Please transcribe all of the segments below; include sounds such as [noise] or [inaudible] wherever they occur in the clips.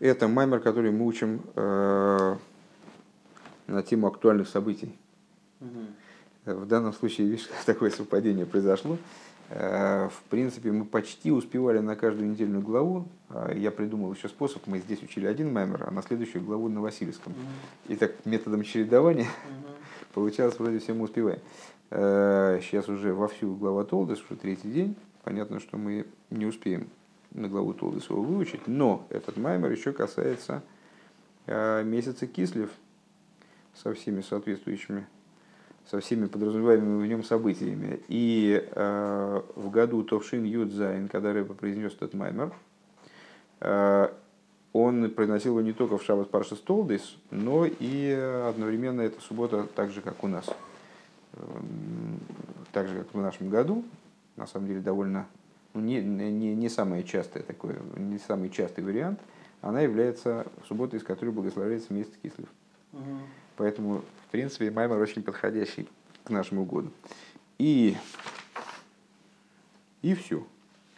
Это маймер, который мы учим э, на тему актуальных событий. В данном случае, видишь, [laughs] такое совпадение произошло. Э, в принципе, мы почти успевали на каждую недельную главу. А я придумал еще способ. Мы здесь учили один маймер, а на следующую главу на Васильевском. И так методом чередования [laughs] получалось вроде все мы успеваем. Э, сейчас уже вовсю глава Толдес, уже третий день. Понятно, что мы не успеем на главу Толдес его выучить. Но этот маймер еще касается э, месяца Кислев со всеми соответствующими со всеми подразумеваемыми в нем событиями. И э, в году Товшин Юдзайн, когда Рэба произнес этот маймер, э, он произносил его не только в Шаббат Парша Столдис, но и одновременно эта суббота так же, как у нас. Э, так же, как в нашем году, на самом деле довольно не, не, не самое частое такое, не самый частый вариант, она является субботой, из которой благословляется месяц кислив. Угу. Поэтому, в принципе, Маймер очень подходящий к нашему году. И, и все.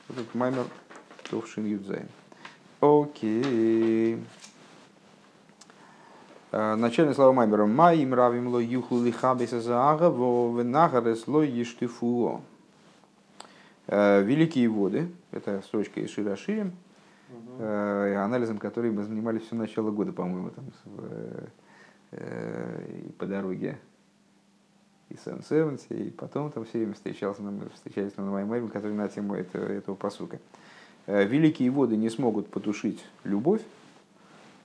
Вот этот Маймер Товшин Юдзайн. Окей. А, начальные слова Маймера. Маим равим ло юхлу лихабиса заага во венахарес ло ештифуо. А, великие воды, это строчка из Широширим, угу. анализом которой мы занимались все начало года, по-моему, там, Э, и по дороге и Севенси, и потом там все время встречался, мы встречались на Маймайме, который на тему этого, этого посука. Э, Великие воды не смогут потушить любовь,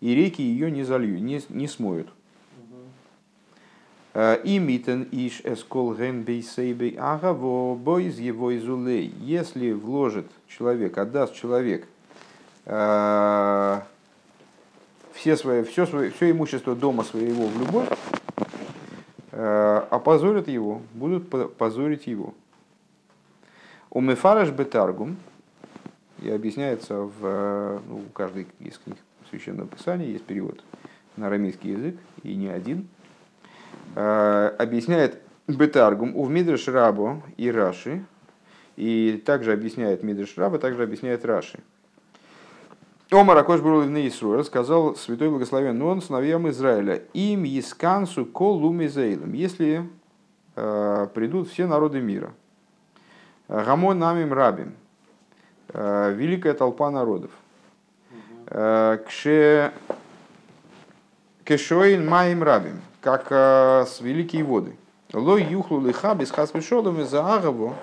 и реки ее не залью, не, не смоют. Э, и митен иш эскол ген бейсейбей ага во бойз его изулей. Если вложит человек, отдаст человек все, свои, все, свое, все имущество дома своего в любовь, э, опозорят его, будут позорить его. У Мефараш Бетаргум, и объясняется в э, ну, у каждой из книг Священного Писания, есть перевод на арамейский язык, и не один, э, объясняет Бетаргум у Мидрш Рабо и Раши, и также объясняет Мидрш Раба, также объясняет Раши. Омар Акош Брулин Исруэль сказал святой благословен он сыновьям Израиля, им искансу колумизейлом, если э, придут все народы мира. Гамон намим рабим, э, великая толпа народов. Э, кше кешоин маим рабим, как э, с великие воды. Лой юхлу лиха без хасвешолом из агаву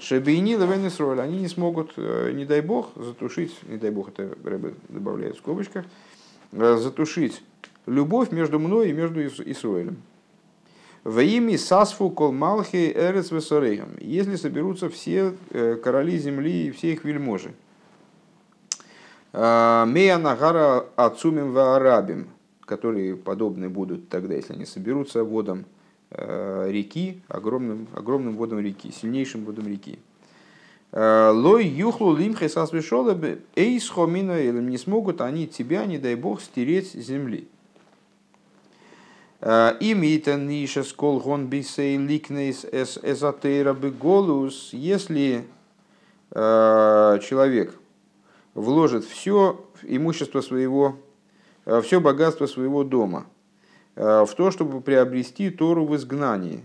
Шебейни Левен они не смогут, э, не дай бог, затушить, не дай бог, это Рэбе добавляет в скобочках, э, затушить любовь между мной и между Исруэлем. В имя Сасфу Колмалхи Эрец Весорейхам, если соберутся все короли земли и все их вельможи. Мея Нагара Ацумим Ваарабим, которые подобны будут тогда, если они соберутся водом Э, реки, огромным, огромным водом реки, сильнейшим водом реки. Э, Лой юхлу лимхе сасвешолабе эйс хомина не смогут они тебя, не дай бог, стереть с земли. Э, Имита ниша скол гон бисей ликнейс эс эзотейра голус, если человек вложит все имущество своего, все богатство своего дома – Э, в то, чтобы приобрести Тору в изгнании.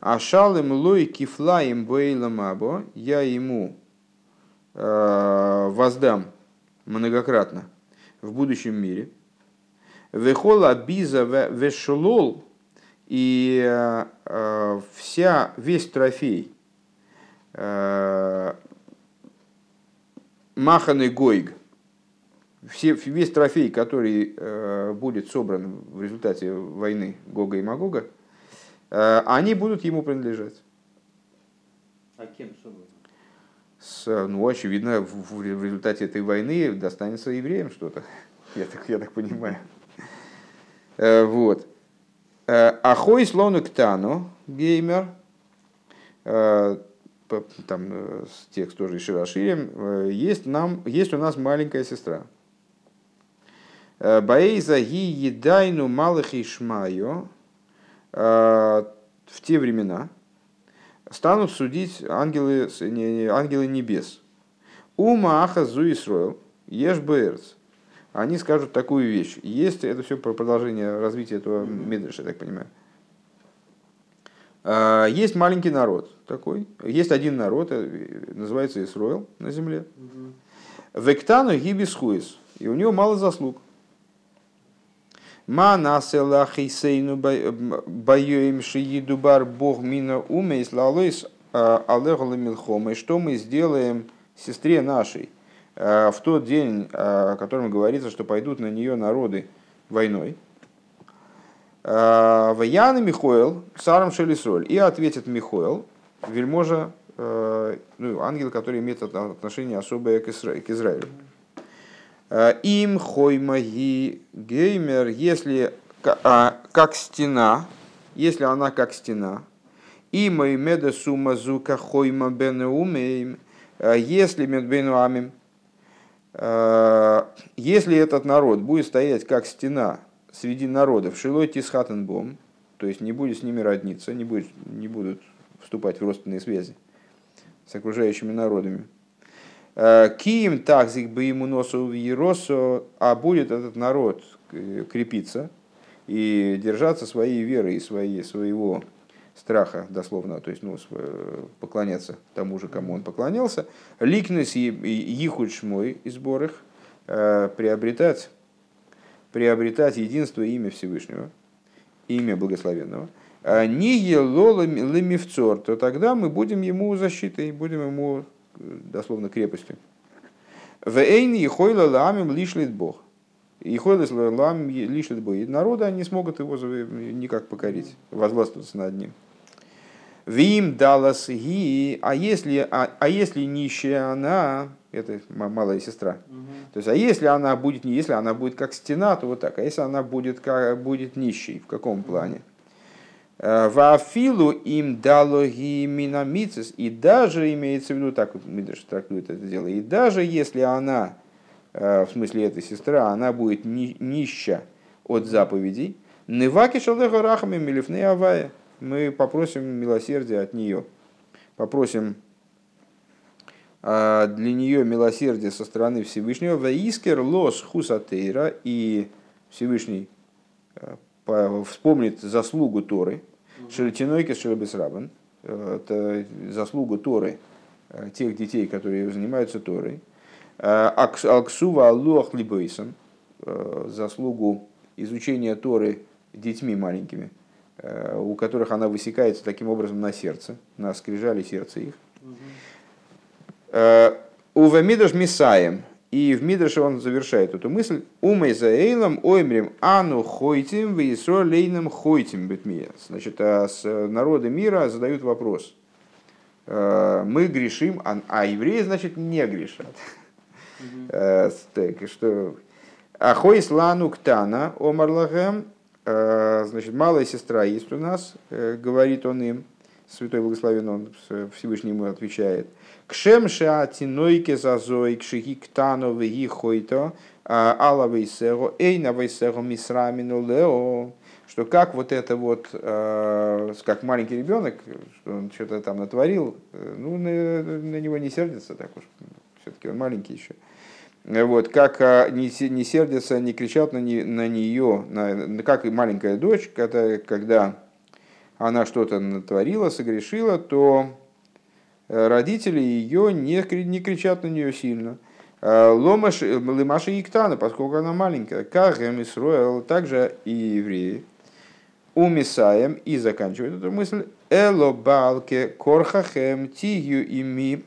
А шалем лой кифлаем бейлам або, я ему э, воздам многократно в будущем мире. Вехола биза вешелол и э, вся, весь трофей маханы гойг – все, весь трофей, который э, будет собран в результате войны Гога и Магога, э, они будут ему принадлежать. А кем собран? С, ну, очевидно, в, в результате этой войны достанется евреям что-то. [laughs] Я так, я так понимаю. Э, вот. Э, Ахой слону ктану, геймер, э, там текст тоже Широширим, есть, нам, есть у нас маленькая сестра. Э, Баэйза ги едайну малых и шмайо э, в те времена станут судить ангелы, ангелы небес. Ума аха зу Исроил, еш бэрц. они скажут такую вещь. Есть это все про продолжение развития этого Медреша, я так понимаю. А, есть маленький народ такой, есть один народ, э, называется Исроил на земле. Вектану гибис хуис, и у него мало заслуг. Ма насела хейсейну боюем шиидубар бог мина умейс лалойс а, алехала милхома. И что мы сделаем сестре нашей а, в тот день, о котором говорится, что пойдут на нее народы войной. Ваяна Михоэл, Сарам Шелисоль. И ответит Михоэл, вельможа, ну, ангел, который имеет отношение особое к Израилю. Им хоймаги геймер, если а, как стена, если она как стена, и мой меда сума хойма бен если медбену амим, если этот народ будет стоять как стена среди народов, шилой тисхатенбом, то есть не будет с ними родниться, не, будет, не будут вступать в родственные связи с окружающими народами, Э, Киим такзик бы ему носу в Еросо, а будет этот народ крепиться и держаться своей веры и своей, своего страха, дословно, то есть ну, поклоняться тому же, кому он поклонялся, ликнес ихуд шмой и сборах, э, приобретать, приобретать единство имя Всевышнего, имя благословенного, не елола лемивцор, то тогда мы будем ему защитой, будем ему дословно крепостью. В Эйн и Хойла Ламим лишлит Бог. И Хойла Ламим лишлит Бог. И народы они смогут его никак покорить, возгластвоваться над ним. Вим далас ги, а если, а, а если нищая она, это малая сестра, угу. то есть, а если она будет, не если она будет как стена, то вот так, а если она будет, как, будет нищей, в каком плане? Э, Вафилу им далоги минамицис. И даже имеется в виду, так вот Мидриш трактует это дело, и даже если она, э, в смысле этой сестры, она будет нища от заповедей, Неваки шалеха рахами милифны авая. Мы попросим милосердия от нее. Попросим э, для нее милосердие со стороны Всевышнего. Ваискер лос хусатейра. И Всевышний вспомнит заслугу Торы, Шелетинойки Шелебесрабан, э, это заслугу Торы, э, тех детей, которые занимаются Торой, э, Алксува Аллуах Либейсом, заслугу изучения Торы детьми маленькими, у которых она высекается таким образом на сердце, на скрижали сердца их. Увамидаш Мисаем, и в Мидрше он завершает эту мысль. Умей за эйлом оймрим ану хойтим вейсро лейном хойтим бетмия. Значит, а с народы мира задают вопрос. «Э, мы грешим, а, а евреи, значит, не грешат. Mm-hmm. Так, что... Ахойс лану ктана омарлагем. Э, значит, малая сестра есть у нас, говорит он им. Святой Благословен он Всевышний ему отвечает. Кшем шаатинойке зазой кшихи ктано веги хойто а, ала вейсего эйна вейсего мисрамину лео что как вот это вот, а, как маленький ребенок, что он что-то там натворил, ну, на, на него не сердится так уж, все-таки он маленький еще. Вот, как а, не, не сердятся, не кричат на, не, на нее, на, как и маленькая дочь, когда, когда она что-то натворила, согрешила, то Э, родители ее не, не кричат на нее сильно. Э, Ломаш, Лимаша Иктана, поскольку она маленькая, Кахем Исруэл, также и евреи. Умисаем и заканчивает эту мысль. Эло балке корхахем тигью ими.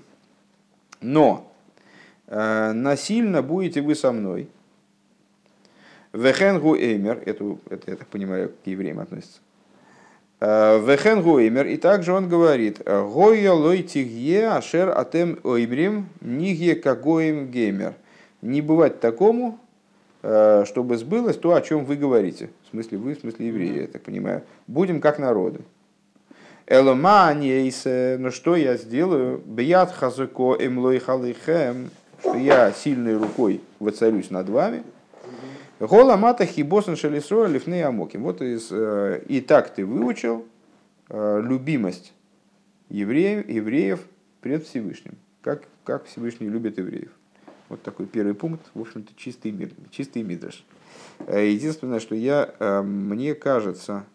Но э, насильно будете вы со мной. Вехенгу эймер, это, это, я так понимаю, к евреям относится. Э, Вехен Гоймер, и также он говорит, Гойя лойтигье ашер атем оймрим нигье кагоим геймер. Не бывать такому, э, чтобы сбылось то, о чем вы говорите. В смысле вы, в смысле евреи, я так понимаю. Будем как народы. Элома но что я сделаю? Бьят хазыко эмлой халихем, что я сильной рукой воцарюсь над вами – Гола мата хибосен шелесро лифны амоким. Вот из, э, и так ты выучил э, любимость евреев, евреев пред Всевышним. Как, как Всевышний любит евреев. Вот такой первый пункт, в общем-то, чистый мир, чистый мидраш. Единственное, что я, мне кажется,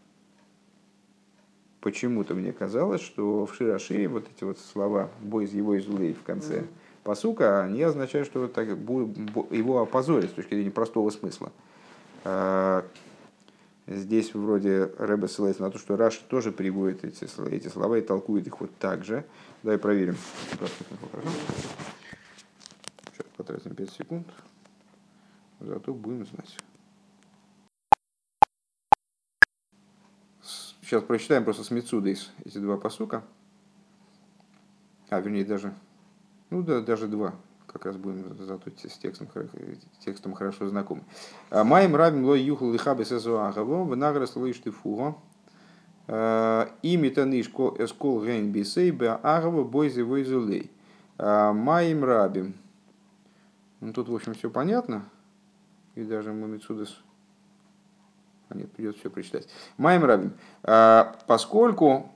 почему-то мне казалось, что в Широшире вот эти вот слова «бой из его изулей» в конце mm-hmm. Посука, они означают, что так, его опозорят с точки зрения простого смысла. А, здесь вроде Рэбе ссылается на то, что Раш тоже приводит эти, эти слова и толкует их вот так же. Давай проверим. Сейчас потратим 5 секунд. Зато будем знать. Сейчас прочитаем просто с Мецудейс эти два посука. А, вернее, даже, ну да, даже два. Как раз будем зато с текстом, текстом хорошо знакомы. А, Маем рабим лой юхл лихабе сезуагаво, в награс лой штифуго. А, Ими таниш эскол гейн бисей бе агава бойзи войзулей. Маем рабим. Ну, тут, в общем, все понятно. И даже Мамицудес а нет, придется все прочитать. Майм Рабин. А, поскольку,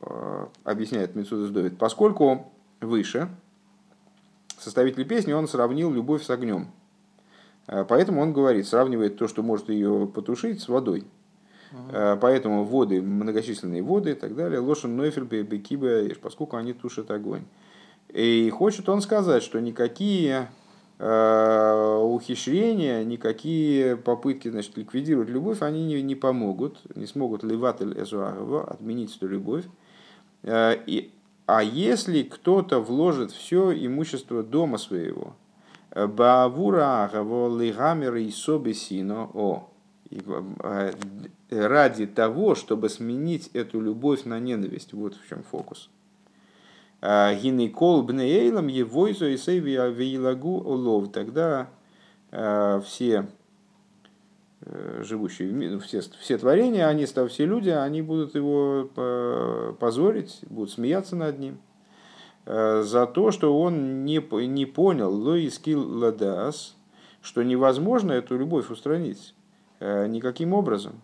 а, объясняет Митсудас Довид, поскольку выше, составитель песни, он сравнил любовь с огнем. А, поэтому он говорит, сравнивает то, что может ее потушить, с водой. Uh-huh. Поэтому воды, многочисленные воды и так далее, лошен нойфель бекиба, поскольку они тушат огонь. И хочет он сказать, что никакие Э, ухищрения, никакие попытки значит, ликвидировать любовь, они не, не помогут, не смогут ливатель эзуарова, отменить эту любовь. Э, и, а если кто-то вложит все имущество дома своего, э, Баавура лигамер и собесино о ради того, чтобы сменить эту любовь на ненависть. Вот в чем фокус. Гинекол бнеейлом евойзу и сейви вейлагу улов. Тогда э, все э, живущие, ну, все, все творения, они, став все люди, они будут его позорить, будут смеяться над ним. Э, за то, что он не, не понял лоискил ладас, что невозможно эту любовь устранить никаким образом.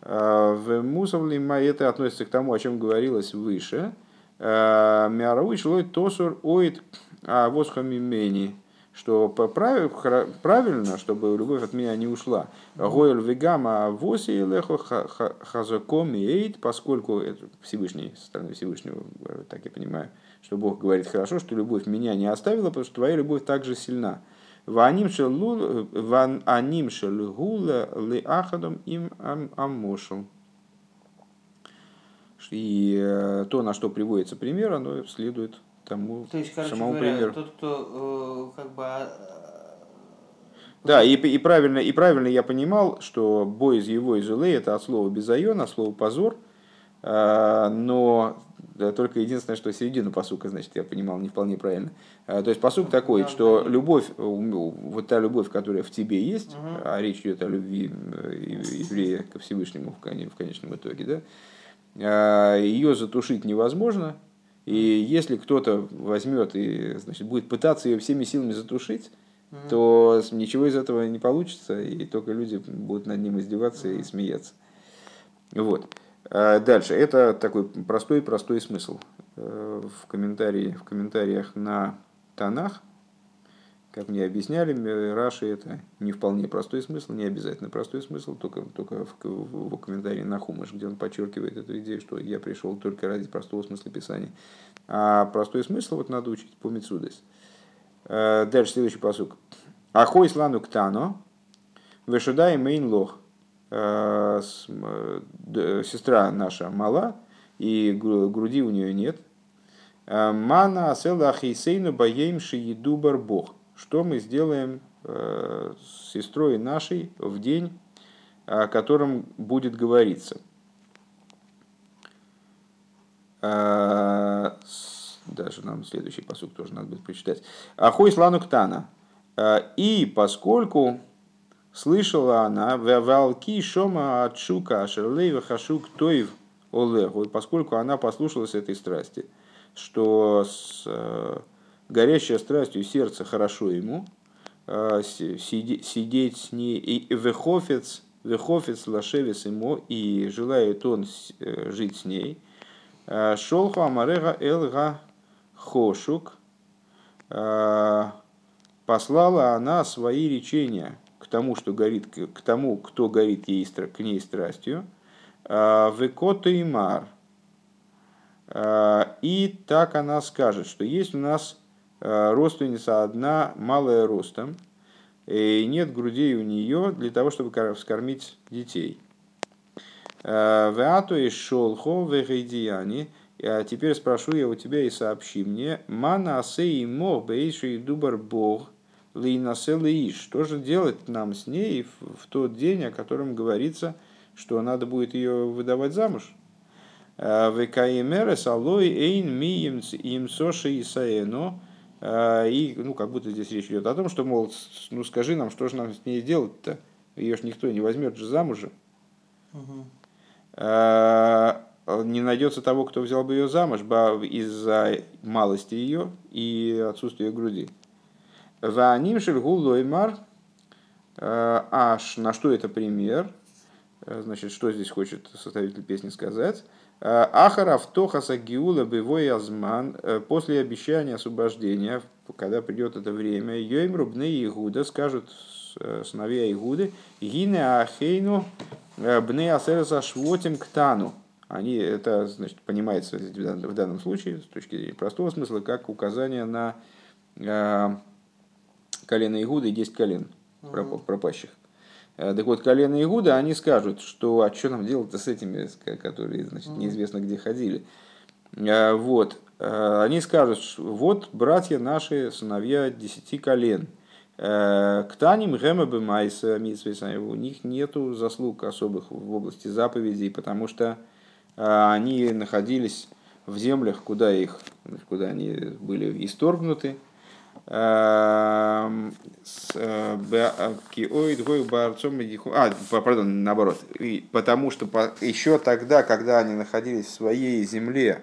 В Мусавле это относится к тому, о чем говорилось выше – Мяровый шлой тосур оид а восхамимени, что правильно, чтобы любовь от меня не ушла. Гойл вегама воси лехо хазаком эйд, поскольку это Всевышний, со стороны Всевышнего, так я понимаю, что Бог говорит хорошо, что любовь меня не оставила, потому что твоя любовь также сильна. Ваним шелгула ли ахадом им амошел. И э, то, на что приводится пример, оно следует тому то есть, самому говоря, примеру. Тот, кто э, как бы а, да, и, и, правильно, и правильно я понимал, что бой из его из это от слова безайон, от слова позор, э, но да, только единственное, что середину посука, значит, я понимал не вполне правильно. То есть посук такой, что любовь, вот та любовь, которая в тебе есть, угу. а речь идет о любви еврея ко Всевышнему в конечном итоге, да, ее затушить невозможно. И если кто-то возьмет и значит, будет пытаться ее всеми силами затушить, mm-hmm. то ничего из этого не получится, и только люди будут над ним издеваться mm-hmm. и смеяться. Вот. А дальше. Это такой простой-простой смысл. Э, в, комментарии, в комментариях на Танах как мне объясняли, Раши это не вполне простой смысл, не обязательно простой смысл, только, только в, в, в комментарии на Хумаш, где он подчеркивает эту идею, что я пришел только ради простого смысла Писания. А простой смысл вот надо учить по Мицудес. Э, дальше следующий посук. Ахой слану ктано, вешудай мейн лох. Э, э, сестра наша мала, и груди у нее нет. Мана асела ахисейну баем шиедубар бог что мы сделаем э, с сестрой нашей в день, о котором будет говориться. А, даже нам следующий посуд тоже надо будет прочитать. Ахой слану ктана. А, и поскольку слышала она валки шома отшука ашерлейва хашук тоев олегу, и поскольку она послушалась этой страсти, что с э, горящая страстью сердце хорошо ему, а, сидеть с ней, и вехофец, вехофец лашевец ему, и желает он э, жить с ней. А, Шолху амарега элга хошук, а, послала она свои речения к тому, что горит, к тому, кто горит ей, к ней страстью, векота и мар. И так она скажет, что есть у нас родственница одна, малая ростом, и нет грудей у нее для того, чтобы вскормить детей. Веату и шолхо вегейдияни. А теперь спрошу я у тебя и сообщи мне. Мана асей мо бейши дубар бог лейнаселы Что же делать нам с ней в тот день, о котором говорится, что надо будет ее выдавать замуж? Векаемерес алой эйн ми им соши исаэно. И, ну, как будто здесь речь идет о том, что, мол, ну скажи нам, что же нам с ней делать-то? Ее ж никто не возьмет же замуж. Угу. Не найдется того, кто взял бы ее замуж из-за малости ее и отсутствия груди. Ваним шельгу лоймар. Аж на что это пример? Значит, что здесь хочет составитель песни сказать? Ахара втохаса гиула бывой азман. После обещания освобождения, когда придет это время, Йоим рубны Игуда скажут сыновья Игуды, Гине Ахейну Бне Асереса Швотим Ктану. Они, это значит, понимается в данном случае, с точки зрения простого смысла, как указание на колено Игуда и 10 колен пропащих. Э, так вот, колено Игуда, они скажут, что а что нам делать-то с этими, которые значит, неизвестно где ходили. Э, вот. Э, они скажут, вот братья наши, сыновья десяти колен. К Таним Гэма Бемайса у них нету заслуг особых в области заповедей, потому что они находились в землях, куда их, куда они были исторгнуты, э, а, пардон, наоборот. Потому что еще тогда, когда они находились в своей земле,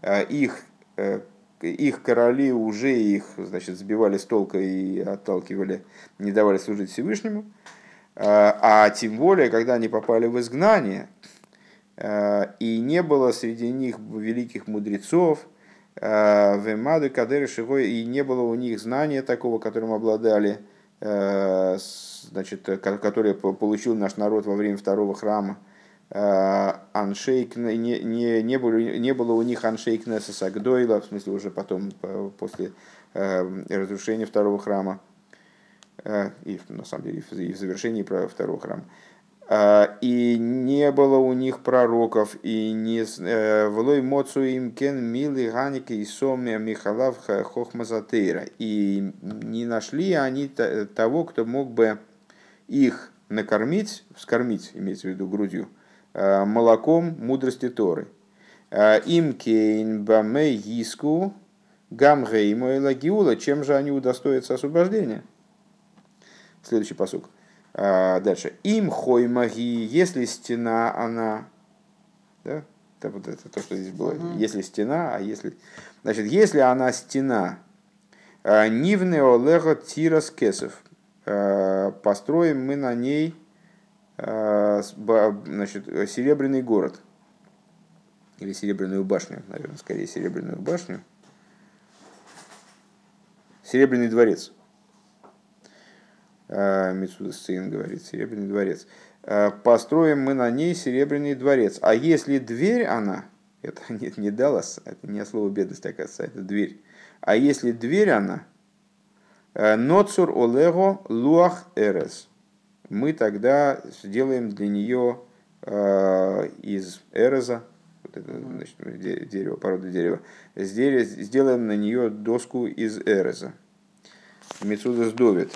э, их, э, их короли уже их значит, сбивали с толка и отталкивали, не давали служить Всевышнему. А тем более, когда они попали в изгнание, и не было среди них великих мудрецов, Э, Вемады Кадеры Шигой, и не было у них знания такого, которым обладали, э, значит, который получил наш народ во время второго храма. Э, аншейк, не, не, не, было, не было у них аншейк Несеса Гдойла, в смысле уже потом, после разрушения второго храма, и на самом деле и в завершении второго храма. А, и не было у них пророков, и не э, влой моцу им кен милы ганика и соме михалав хохмазатейра. И не нашли они того, кто мог бы их накормить, вскормить, имеется в виду грудью, э, молоком мудрости Торы. А, им кейн баме гиску гамгеймо и лагиула, чем же они удостоятся освобождения? Следующий посук. А, дальше. Им хой маги, если стена она, да, это вот это то, что здесь было. Угу. Если стена, а если, значит, если она стена, а, нивне олего тирас кесов, а, построим мы на ней, значит, серебряный город или серебряную башню, наверное, скорее серебряную башню, серебряный дворец. Э, Митсуда Сцин говорит, серебряный дворец. Э, построим мы на ней серебряный дворец. А если дверь она, это [laughs] нет, не Даллас, это не слово бедность, оказывается, это дверь. А если дверь она, э, Ноцур Олего Луах Эрес, мы тогда сделаем для нее из Эреза, вот это, значит, дерево, порода дерева, сделаем на нее доску из Эреза. Мецуда сдовит.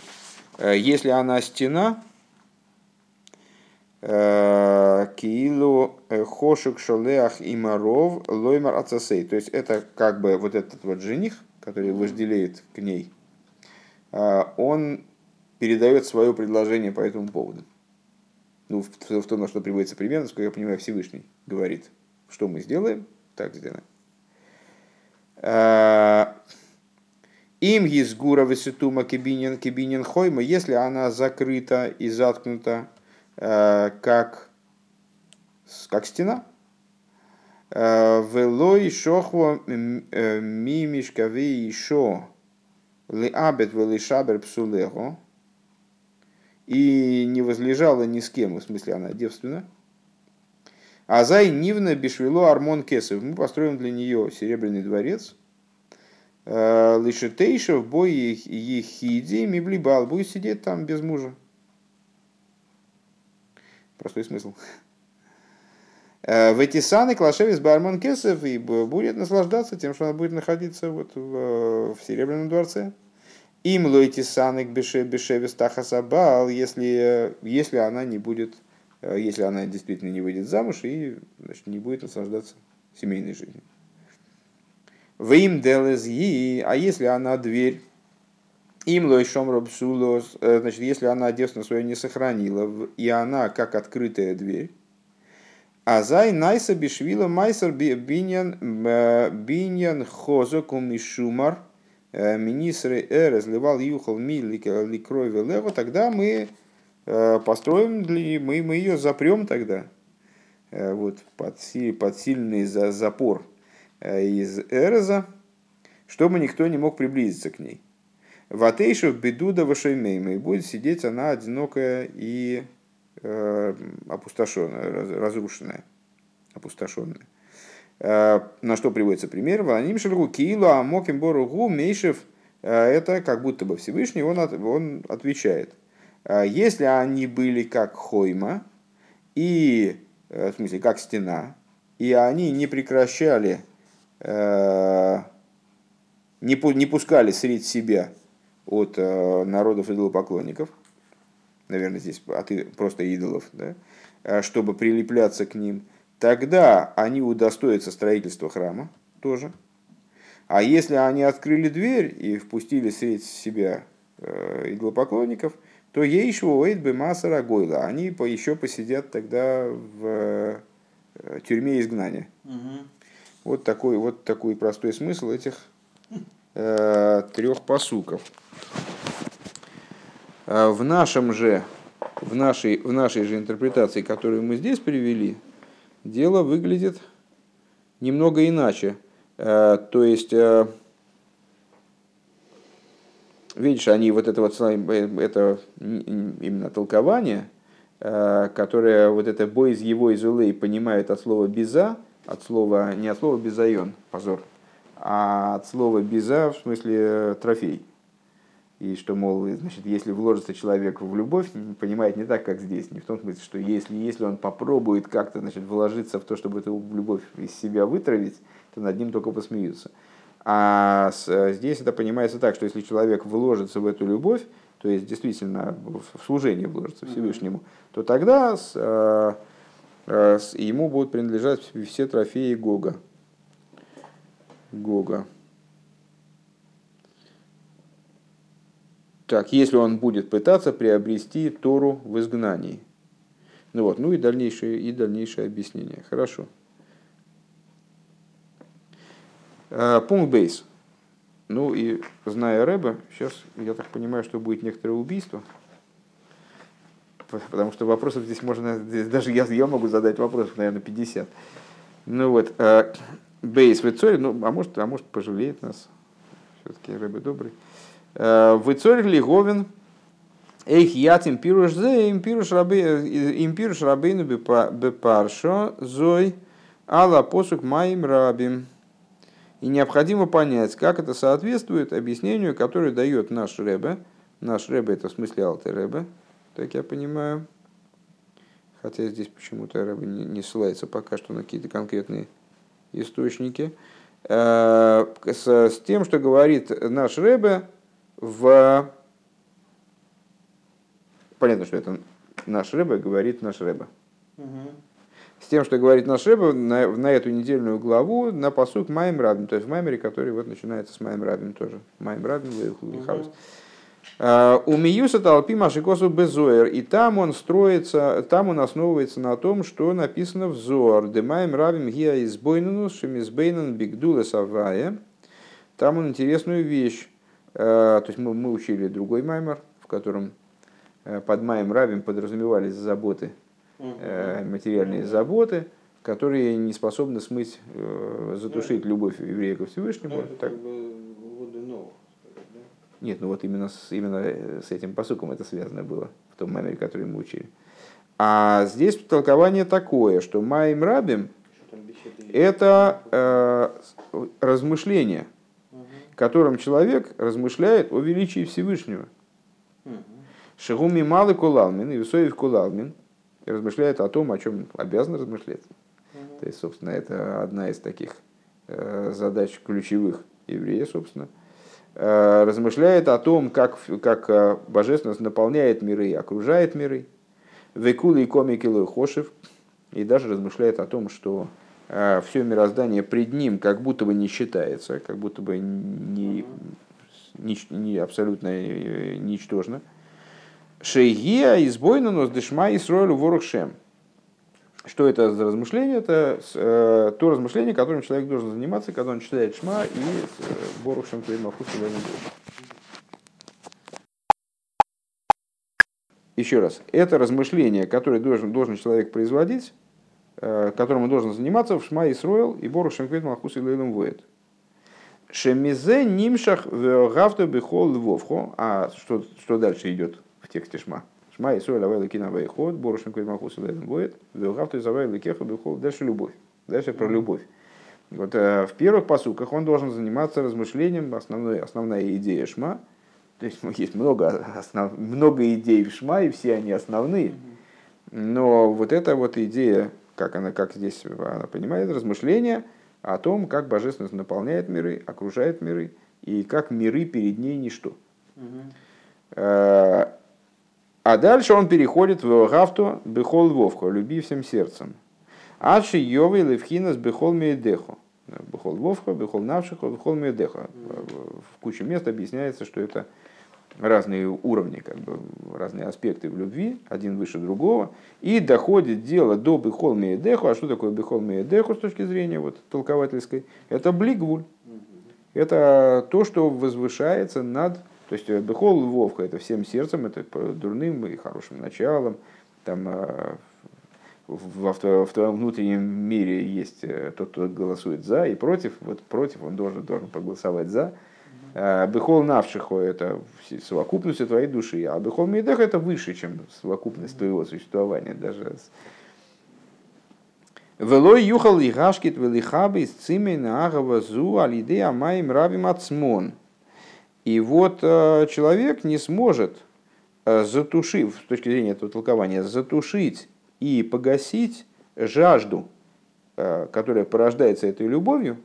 Э, если она стена, э, Киилу э, Хошек Шолеах и Маров Лоймар Ацасей. То есть это как бы вот этот вот жених, который вожделеет к ней, он передает свое предложение по этому поводу. Ну, в, в том, на что приводится пример, насколько я понимаю, Всевышний говорит, что мы сделаем, так сделаем. Им гура высотума кибинин кибинин хойма, если она закрыта и заткнута э, как, как стена. Э, велой шохво э, мимишкаве еще ли абет вели шабер псулего, и не возлежала ни с кем, в смысле она девственна. Азай Нивна Бишвило Армон Кесов. Мы построим для нее серебряный дворец. Э, Лишетейша в бой Ехиди Миблибал будет сидеть там без мужа. Простой смысл. Э, в эти саны Клашевис Бармон Кесов и будет наслаждаться тем, что она будет находиться вот в, в Серебряном дворце. Им лойти санек бешевис тахасабал, если, если она не будет, э, если она действительно не выйдет замуж и значит, не будет наслаждаться семейной жизнью. В им делезги, а если она дверь, им лой шомробсулос, э, значит, если она девственность свою не сохранила, и она как открытая дверь, а зай найса бишвила майсер биньян э, биньян хозокум и шумар – министры э разливал юхал ми ликрови лево, тогда мы э, построим, мы, мы ее запрем тогда. Вот, под, под сильный за, запор из Эреза, чтобы никто не мог приблизиться к ней. Ватейшев бедуда вашеймейма, и будет сидеть она одинокая и э, опустошенная, разрушенная, опустошенная. Э, на что приводится пример? Ваним шельгу килу амоким боругу мейшев. Э, это как будто бы Всевышний, он, он отвечает. «Э, если они были как хойма, и, в смысле, как стена, и они не прекращали, не, не пускали среди себя от народов идолопоклонников, наверное, здесь от просто идолов, да, чтобы прилепляться к ним – тогда они удостоятся строительства храма тоже. А если они открыли дверь и впустили среди себя э, идолопоклонников, то ей швоит бы масса гойла. Они еще посидят тогда в э, тюрьме изгнания. Угу. Вот такой, вот такой простой смысл этих э, трех посуков. Э, в нашем же, в нашей, в нашей же интерпретации, которую мы здесь привели, дело выглядит немного иначе. Э, то есть, э, видишь, они вот это вот, э, это именно толкование, которое вот это бой из его из улей понимает от слова беза, от слова, не от слова безайон, позор, а от слова беза в смысле трофей и что, мол, значит, если вложится человек в любовь, понимает не так, как здесь, не в том смысле, что если, если он попробует как-то значит, вложиться в то, чтобы эту любовь из себя вытравить, то над ним только посмеются. А здесь это понимается так, что если человек вложится в эту любовь, то есть действительно в служение вложится Всевышнему, то тогда с, э, э, с, ему будут принадлежать все трофеи Гога. Гога. Так, если он будет пытаться приобрести Тору в изгнании. Ну вот, ну и дальнейшее, и дальнейшее объяснение. Хорошо. А, пункт бейс. Ну и зная Рэба, сейчас я так понимаю, что будет некоторое убийство. Потому что вопросов здесь можно, здесь даже я, я могу задать вопросов, наверное, 50. Ну вот, а, бейс в ну, а может, а может пожалеет нас. Все-таки Рэбе добрый. Э, Выцорих ли говен Эйх ят импируш зе импируш рабейну бепаршо зой ала посук маим рабим. И необходимо понять, как это соответствует объяснению, которое дает наш Рэбе. Наш Рэбе это в смысле Алты Рэбе, так я понимаю. Хотя здесь почему-то Рэбе не, ссылается пока что на какие-то конкретные источники. Э, с, с тем, что говорит наш Рэбе, в... Понятно, что это наш Рэбе говорит наш Рэбе. С тем, что говорит наш Рэбе на, на эту недельную главу на посук Майм Рабим, то есть в Маймере, который вот начинается с Майм Рабим тоже. Майм Рабим, Лехаус. А, у Миюса Талпи Машикосу Безоер. И там он строится, там он основывается на том, что написано в Зоар. Демаем Рабим Гия избойнунус, Шемизбейнан Бигдула Савая. Там он интересную вещь Э, то есть мы, мы учили другой маймер, в котором э, под маем рабим подразумевались заботы, э, материальные заботы, которые не способны смыть, затушить любовь еврея ко Всевышнему. Ну, так. как бы воды новых, Нет, ну вот именно с, именно э, с этим посуком это связано было, в том маймере, который мы учили. А здесь толкование такое, что Майм Рабим – это э, размышление, которым человек размышляет о величии Всевышнего. Шигуми малый кулалмин и висоев кулалмин размышляет о том, о чем обязан размышлять. То есть, собственно, это одна из таких э, задач ключевых еврея, собственно. Э, размышляет о том, как, как э, божественность наполняет миры и окружает миры. Векулы и комики Хошев. И даже размышляет о том, что все мироздание пред ним как будто бы не считается, как будто бы не, не, не абсолютно ничтожно. Шейгия избойна нос дешма и сройлю ворухшем. Что это за размышление? Это э, то размышление, которым человек должен заниматься, когда он читает шма и э, борухшем твоим махусу Еще раз, это размышление, которое должен, должен человек производить, э, которым он должен заниматься в Шма Исроил и Борушем и Лейлом Воет. Шемизе нимшах в гавто бихол львовхо. А что, что дальше идет? тексте Шма. Шма и соль авай лакина вайход, борошин квит малхус лэден будет, вилгавту из авай лакеха бихол. Дальше любовь. Дальше про любовь. Вот э, в первых посуках он должен заниматься размышлением, основной, основная идея Шма, то есть ну, есть много, основ, много идей в Шма, и все они основные. Но вот эта вот идея, как она, как здесь она понимает, размышление о том, как божественность наполняет миры, окружает миры, и как миры перед ней ничто. Угу. А дальше он переходит в Гафту Бехол Вовху, люби всем сердцем. Адши Йовы Левхинас Бехол Меедеху. Бехол Вовха, Бехол Навшиху, Бехол Меедеху. В куче мест объясняется, что это разные уровни, как бы, разные аспекты в любви, один выше другого, и доходит дело до Бехол Меедеху. А что такое Бехол Меедеху с точки зрения вот, толковательской? Это блигвуль. Это то, что возвышается над то есть э, Бехол Вовка это всем сердцем, это дурным и хорошим началом. Там, э, в, в твоем внутреннем мире есть э, тот, кто голосует за и против. Вот против он должен, должен проголосовать за. Бехол Навшихо – это совокупность твоей души, а Бехол Мейдех – это выше, чем совокупность твоего существования. Даже Велой юхал лихашкит велихаби с цимена агава зу алидея маим рабим ацмон – и вот э, человек не сможет, э, затушив, с точки зрения этого толкования, затушить и погасить жажду, э, которая порождается этой любовью,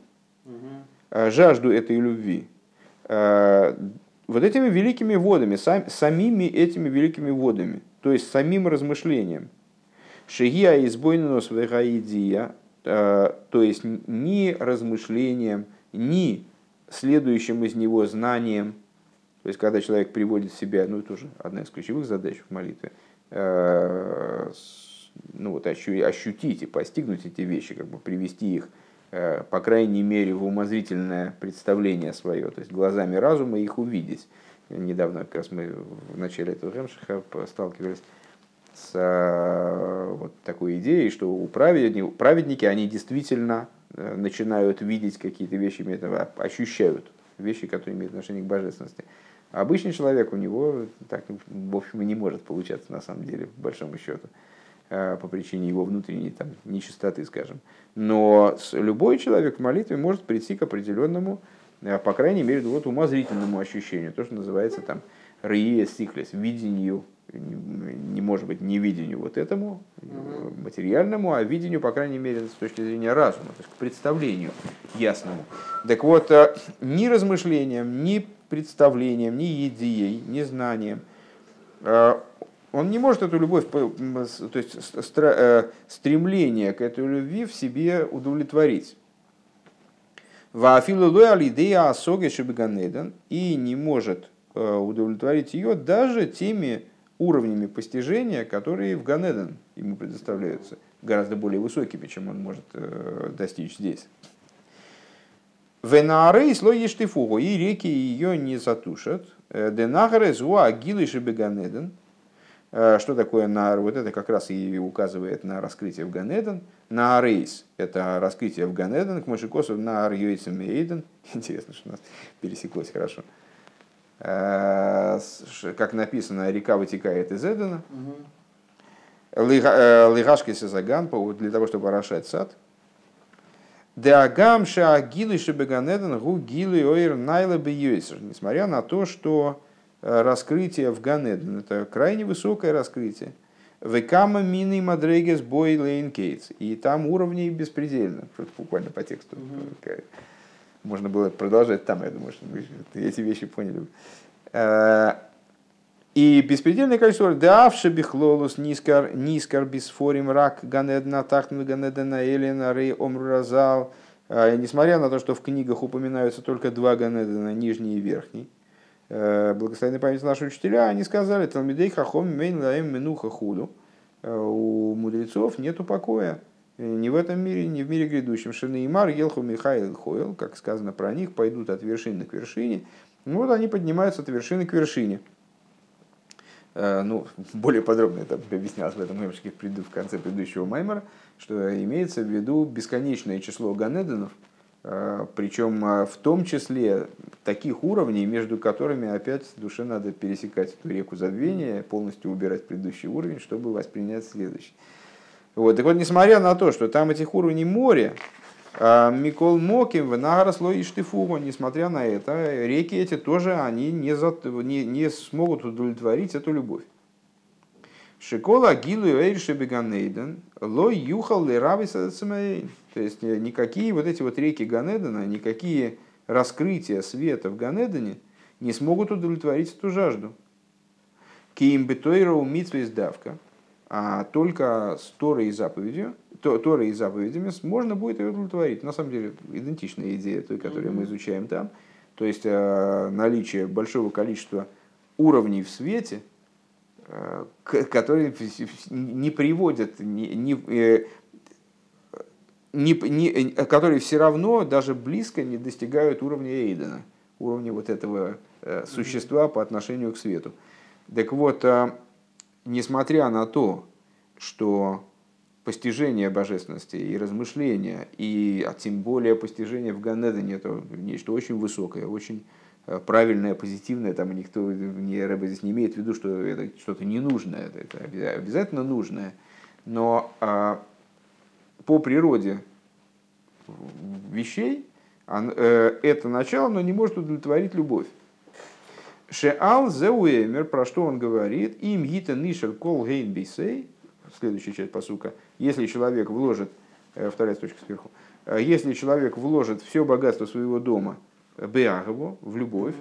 жажду этой любви, вот этими великими водами, самими этими великими водами, то есть самим размышлением. Шигия избойнос вегаидия, то есть ни размышлением, ни следующим из него знанием. То есть, когда человек приводит себя, ну, это тоже одна из ключевых задач в молитве, э, ну, вот, ощутить и постигнуть эти вещи, как бы привести их, э, по крайней мере, в умозрительное представление свое, то есть глазами разума их увидеть. Недавно как раз мы в начале этого Ремшиха сталкивались с э, вот такой идеей, что у праведники, праведники они действительно начинают видеть какие-то вещи, этого, ощущают вещи, которые имеют отношение к божественности. Обычный человек у него так, в общем, и не может получаться на самом деле, по большому счету, э, по причине его внутренней там, нечистоты, скажем. Но любой человек в молитве может прийти к определенному, э, по крайней мере, вот умозрительному ощущению, то, что называется там рие сиклес, видению не может быть не видению вот этому материальному, а видению, по крайней мере, с точки зрения разума, то есть к представлению ясному. Так вот, э, ни размышлением, ни представлением, ни идеей, ни знанием э, он не может эту любовь, то есть э, стремление к этой любви в себе удовлетворить. И не может удовлетворить ее даже теми уровнями постижения, которые в Ганеден ему предоставляются, гораздо более высокими, чем он может э, достичь здесь. Венары слой ештифугу, и реки ее не затушат. Э, Денахаре зуа агилыши беганеден. Э, что такое нар? Вот это как раз и указывает на раскрытие в Ганеден. На рейс – это раскрытие в Ганеден, к Машикосу на Арьёйцем [laughs] Интересно, что у нас пересеклось хорошо. Э, как написано, река вытекает из Эдена. Лигашки Сазаган, для того, чтобы орошать сад. Деагам шаагилы шебеганеден гу гилы ойр найла Несмотря на то, что э, раскрытие в Ганеден это крайне высокое раскрытие. Векама мины мадрегес бой лейн кейтс. И там уровней беспредельно. Буквально по тексту. Mm-hmm. Можно было продолжать там, я думаю, что [laughs] эти вещи поняли. Э, и беспредельное количество давши бихлолус нискар нискар бисфорим рак ганедна тахну ганедна элена рей омруразал. А, несмотря на то, что в книгах упоминаются только два ганедена, нижний и верхний, э, благословенной память наши учителя, они сказали, Талмидей хахом мейн лаем минуха худу. Э, у мудрецов нету покоя. Ни в этом мире, ни в мире грядущем. Шанеймар, Елху, Михаил, Хойл, как сказано про них, пойдут от вершины к вершине. Ну вот они поднимаются от вершины к вершине. Э, ну, [laughs] более подробно это объяснялось в этом мемшике в конце предыдущего маймера, что имеется в виду бесконечное число ганеденов, э, причем э, в том числе таких уровней, между которыми опять душе надо пересекать эту реку забвения, полностью убирать предыдущий уровень, чтобы воспринять следующий. Вот. Так вот, несмотря на то, что там этих уровней море, а, Микол Моким, Венагарасло и Штифугу, несмотря на это, реки эти тоже они не, за, не, не смогут удовлетворить эту любовь. Шикола Гилу Эйрши Беганейден, Ло Юхал Леравис То есть э, никакие вот эти вот реки Ганедена, никакие раскрытия света в Ганедене не смогут удовлетворить эту жажду. Киим Бетойра Умитсвейс Давка, а только с Торой и заповедью – Торой и заповедями можно будет ее удовлетворить. На самом деле, идентичная идея той, которую мы изучаем там. То есть, э, наличие большого количества уровней в свете, э, которые не приводят, не, не, э, не, не, которые все равно даже близко не достигают уровня Эйдена, уровня вот этого существа по отношению к свету. Так вот, несмотря на то, что постижение божественности и размышления, и а тем более постижение в Ганедане, это нечто очень высокое, очень э, правильное, позитивное, там никто, не, Рэбе здесь не имеет в виду, что это что-то ненужное, это обязательно нужное, но а, по природе вещей э, это начало, но не может удовлетворить любовь. Шеал зеуэмер, про что он говорит, им гита нишер кол гейн бисей, следующая часть посука, если человек вложит, э, вторая строчка сверху, э, если человек вложит все богатство своего дома Беагову, в любовь,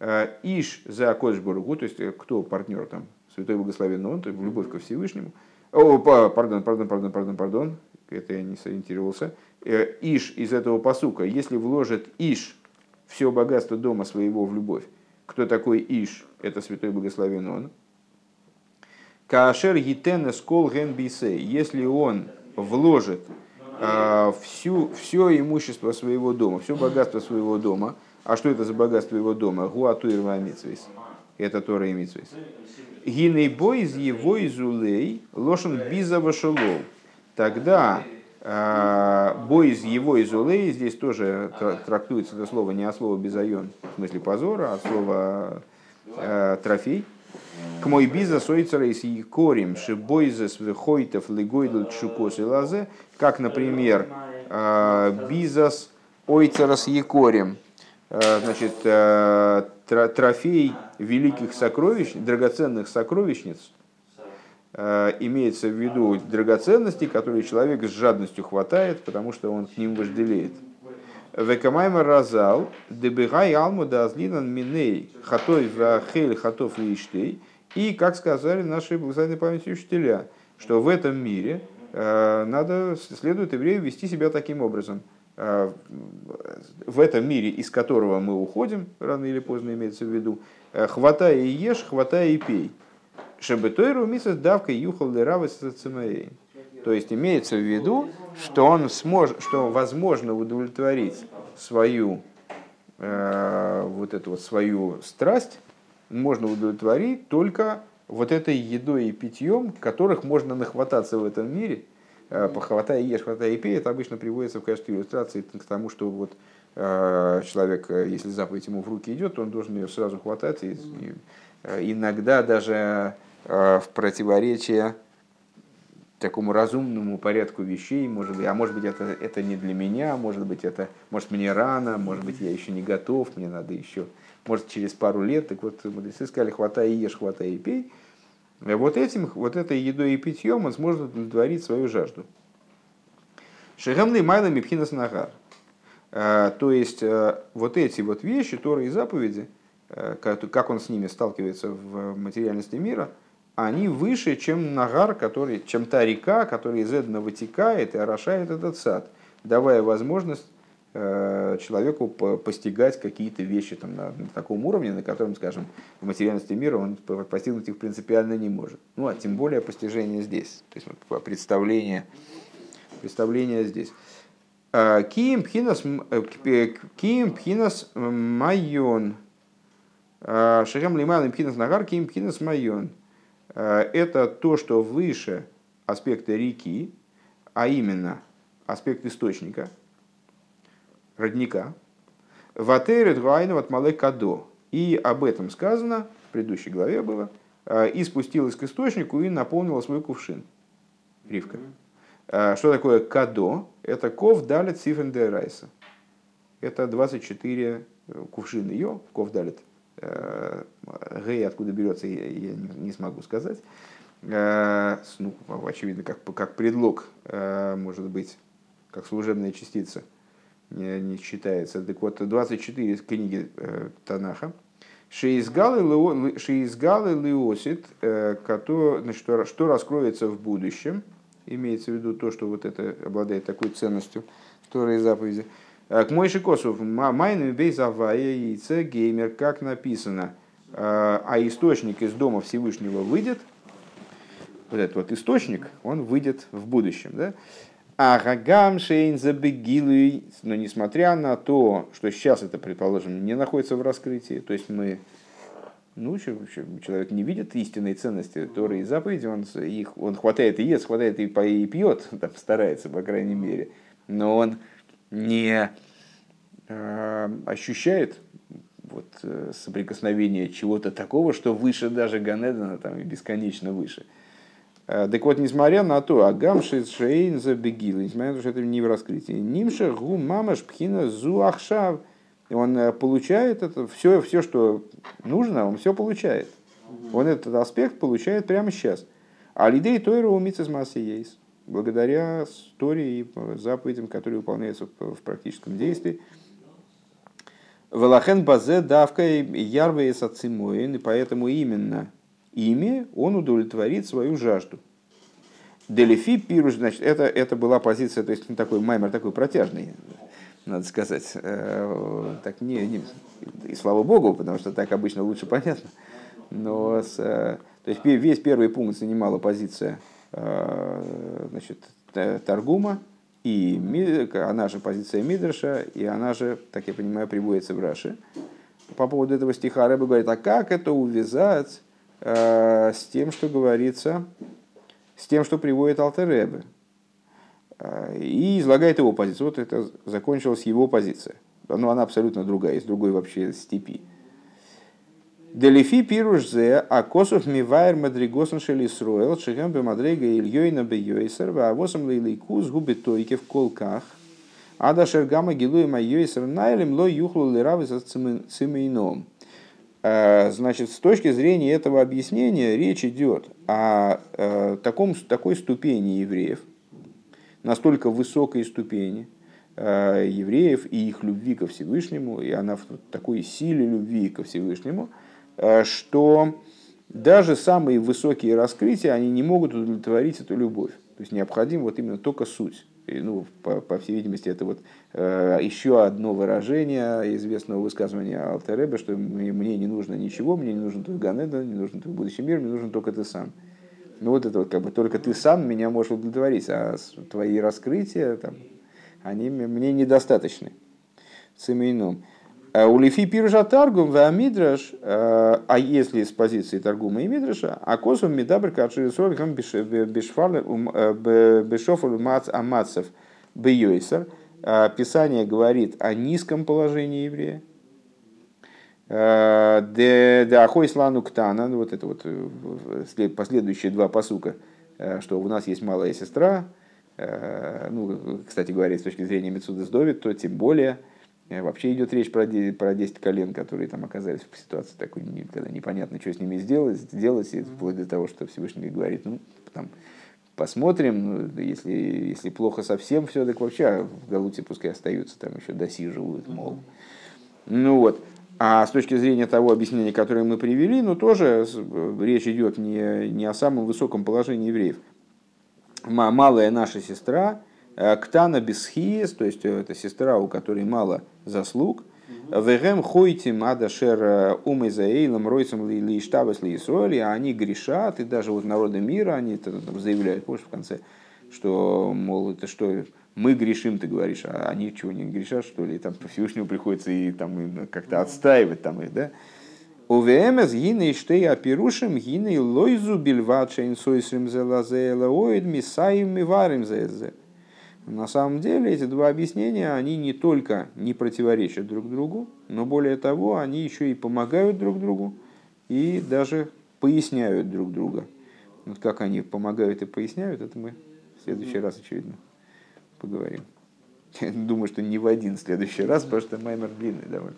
э, Иш за Кодшбургу, то есть кто партнер там, Святой Благословенный Он, то есть в любовь ко Всевышнему, о, пардон, пардон, пардон, пардон, пардон, это я не сориентировался, Иш из этого посука, если вложит Иш все богатство дома своего в любовь, кто такой Иш? Это Святой Благословенный Он. Кашер Гитена Скол Генбисей, если он вложит э, всю, все имущество своего дома, все богатство своего дома, а что это за богатство его дома? Гуатуирва Митсвейс. Это Тора и Митсвейс. Гиней бой из его изулей лошен биза шелов. Тогда бой из его изулей, здесь тоже трактуется это слово не от слова безайон, в смысле позора, а от слова э, трофей к мой биза сойцера и корим шибойзес вехойтов лигойдл чукос и лазе, как, например, а, бизас ойцерас якорим, а, значит, а, трофей великих сокровищ, драгоценных сокровищниц, имеется в виду драгоценности, которые человек с жадностью хватает, потому что он к ним вожделеет. Векамайма разал, дебегай алму да азлинан миней, хатой вахель хатов лиштей, и, как сказали наши благословенные памяти учителя, что в этом мире э, надо, следует еврею вести себя таким образом. Э, в этом мире, из которого мы уходим, рано или поздно имеется в виду, э, хватай и ешь, хватай и пей. Шебетойру мисас давка юхал леравы То есть имеется в виду, что он сможет, что возможно удовлетворить свою вот эту вот свою страсть можно удовлетворить только вот этой едой и питьем, которых можно нахвататься в этом мире. Э, Похватай, ешь, хватай и пей, это обычно приводится в качестве иллюстрации к тому, что вот человек, если заповедь ему в руки идет, он должен ее сразу хватать. И иногда даже в противоречие такому разумному порядку вещей, может быть, а может быть это, это не для меня, может быть это, может мне рано, может быть я еще не готов, мне надо еще, может через пару лет, так вот мудрецы сказали, хватай и ешь, хватай и пей. Вот этим, вот этой едой и питьем он сможет удовлетворить свою жажду. Шигамный майла мипхинас нагар. А, то есть э, вот эти вот вещи, Торы и заповеди, э, как он с ними сталкивается в материальности мира – они выше, чем нагар, который, чем та река, которая из Эдна вытекает и орошает этот сад, давая возможность э, человеку постигать какие-то вещи там, на, на таком уровне, на котором, скажем, в материальности мира он постигнуть их принципиально не может. Ну, а тем более постижение здесь, то есть представление, представление здесь. Э, Киим пхинас, э, киим пхинас майон. Шагам лималим пхинас нагар, киим пхинас майон. Э, это то, что выше аспекта реки, а именно аспект источника, родника. Ватерет гуайна от малой кадо. И об этом сказано, в предыдущей главе было, э, и спустилась к источнику и наполнила свой кувшин. Ривка. Э, что такое кадо? Это ков далит сифен де райса. Это 24 кувшина ее, ков далит Гей откуда берется, я, не смогу сказать. Э, ну, очевидно, как, как предлог, э, может быть, как служебная частица не, не считается. Так вот, 24 книги Танаха. Шеизгалы Лиосит, значит, что раскроется в будущем, имеется в виду то, что вот это обладает такой ценностью, Торы заповеди. К Мойши Косов, Майну Бейзавая яйце геймер, как написано, а источник из дома Всевышнего выйдет, вот этот вот источник, он выйдет в будущем. Да? А Гагам Шейн забегилы, но несмотря на то, что сейчас это, предположим, не находится в раскрытии, то есть мы, ну, человек не видит истинной ценности Торы и заповеди, он, их, он хватает и ест, хватает и, и пьет, [laughs] там, старается, по крайней мере, но он не э, ощущает вот, э, соприкосновение чего-то такого, что выше даже Ганедана, там, и бесконечно выше. Э, так вот, несмотря на то, Агам Шейн забегил, несмотря на то, что это не в раскрытии, Нимша Гу Мамаш Пхина Зуахшав, он получает это, все, все, что нужно, он все получает. Он этот аспект получает прямо сейчас. А лидей Тойра у Мицесмаса есть благодаря истории и заповедям, которые выполняются в практическом действии. Валахен базе давкой ярве сацимоин, и поэтому именно ими он удовлетворит свою жажду. Делифи пируш, значит, это, это была позиция, то есть ну, такой маймер, такой протяжный, надо сказать. Э, так не, не, и слава богу, потому что так обычно лучше понятно. Но с, э, то есть весь первый пункт занимала позиция значит, Таргума, и она же позиция Мидраша, и она же, так я понимаю, приводится в Раши. По поводу этого стиха Рэбе говорит, а как это увязать э, с тем, что говорится, с тем, что приводит Алтеребе? Э, и излагает его позицию. Вот это закончилась его позиция. Но она абсолютно другая, из другой вообще степи. Делифи пируш зе, а косов мивайр мадригосен шелисруэл, шехем бы мадрега ильёйна бы йойсер, а восом лейлейкуз губи тойке в колках, а да шергама гилуема йойсер найлем ло юхлу лиравы за цимейном. Значит, с точки зрения этого объяснения речь идет о э, таком, такой ступени евреев, настолько высокой ступени, э, евреев и их любви ко Всевышнему, и она в такой силе любви ко Всевышнему – Э, что даже самые высокие раскрытия, они не могут удовлетворить эту любовь. То есть необходим вот именно только суть. И, ну, по, по всей видимости, это вот э, еще одно выражение известного высказывания Алтереба, что мне, не нужно ничего, мне не нужен твой Ганеда, не нужен твой будущий мир, мне нужен только ты сам. Ну вот это вот как бы только ты сам меня можешь удовлетворить, а твои раскрытия, там, они мне недостаточны. Цемейном. Э, Улифи пиржа таргум в Мидраш, э, а если с позиции торгума и Мидраша, а косом медабр качерисоргам бешофал мац амацев бейойсер, Писание говорит о низком положении еврея. А, де ахой слану ктана, ну, вот это вот э, последующие два посука, э, что у нас есть малая сестра, э, ну, кстати говоря, с точки зрения Мецуда Сдовит, то тем более вообще идет речь про 10, про 10 колен, которые там оказались в ситуации такой, когда непонятно, что с ними сделать, сделать, и вплоть до того, что Всевышний говорит, ну, там, посмотрим, ну, если, если плохо совсем, все, так вообще в Галуте пускай остаются, там еще досиживают, мол. Ну вот. А с точки зрения того объяснения, которое мы привели, ну тоже речь идет не, не о самом высоком положении евреев. Малая наша сестра, э, Ктана Бесхиес, то есть э, это сестра, у которой мало заслуг, Вегем хойтим адашер э, умой заэйлом ройцем ли штабас ли Исроэль, а они грешат, и даже вот народы мира, они это заявляют, помнишь, в конце, что, мол, это что, мы грешим, ты говоришь, а они чего не грешат, что ли, там по Всевышнему приходится и там как-то отстаивать там их, да? ОВМС гины штей апирушим гины лойзу бильват шейн сойсрим зелазела оид мисаим миварим зезе. На самом деле эти два объяснения, они не только не противоречат друг другу, но более того, они еще и помогают друг другу и даже поясняют друг друга. Вот как они помогают и поясняют, это мы в следующий раз, очевидно, поговорим. [laughs] Думаю, что не в один следующий раз, потому что маймер длинный довольно.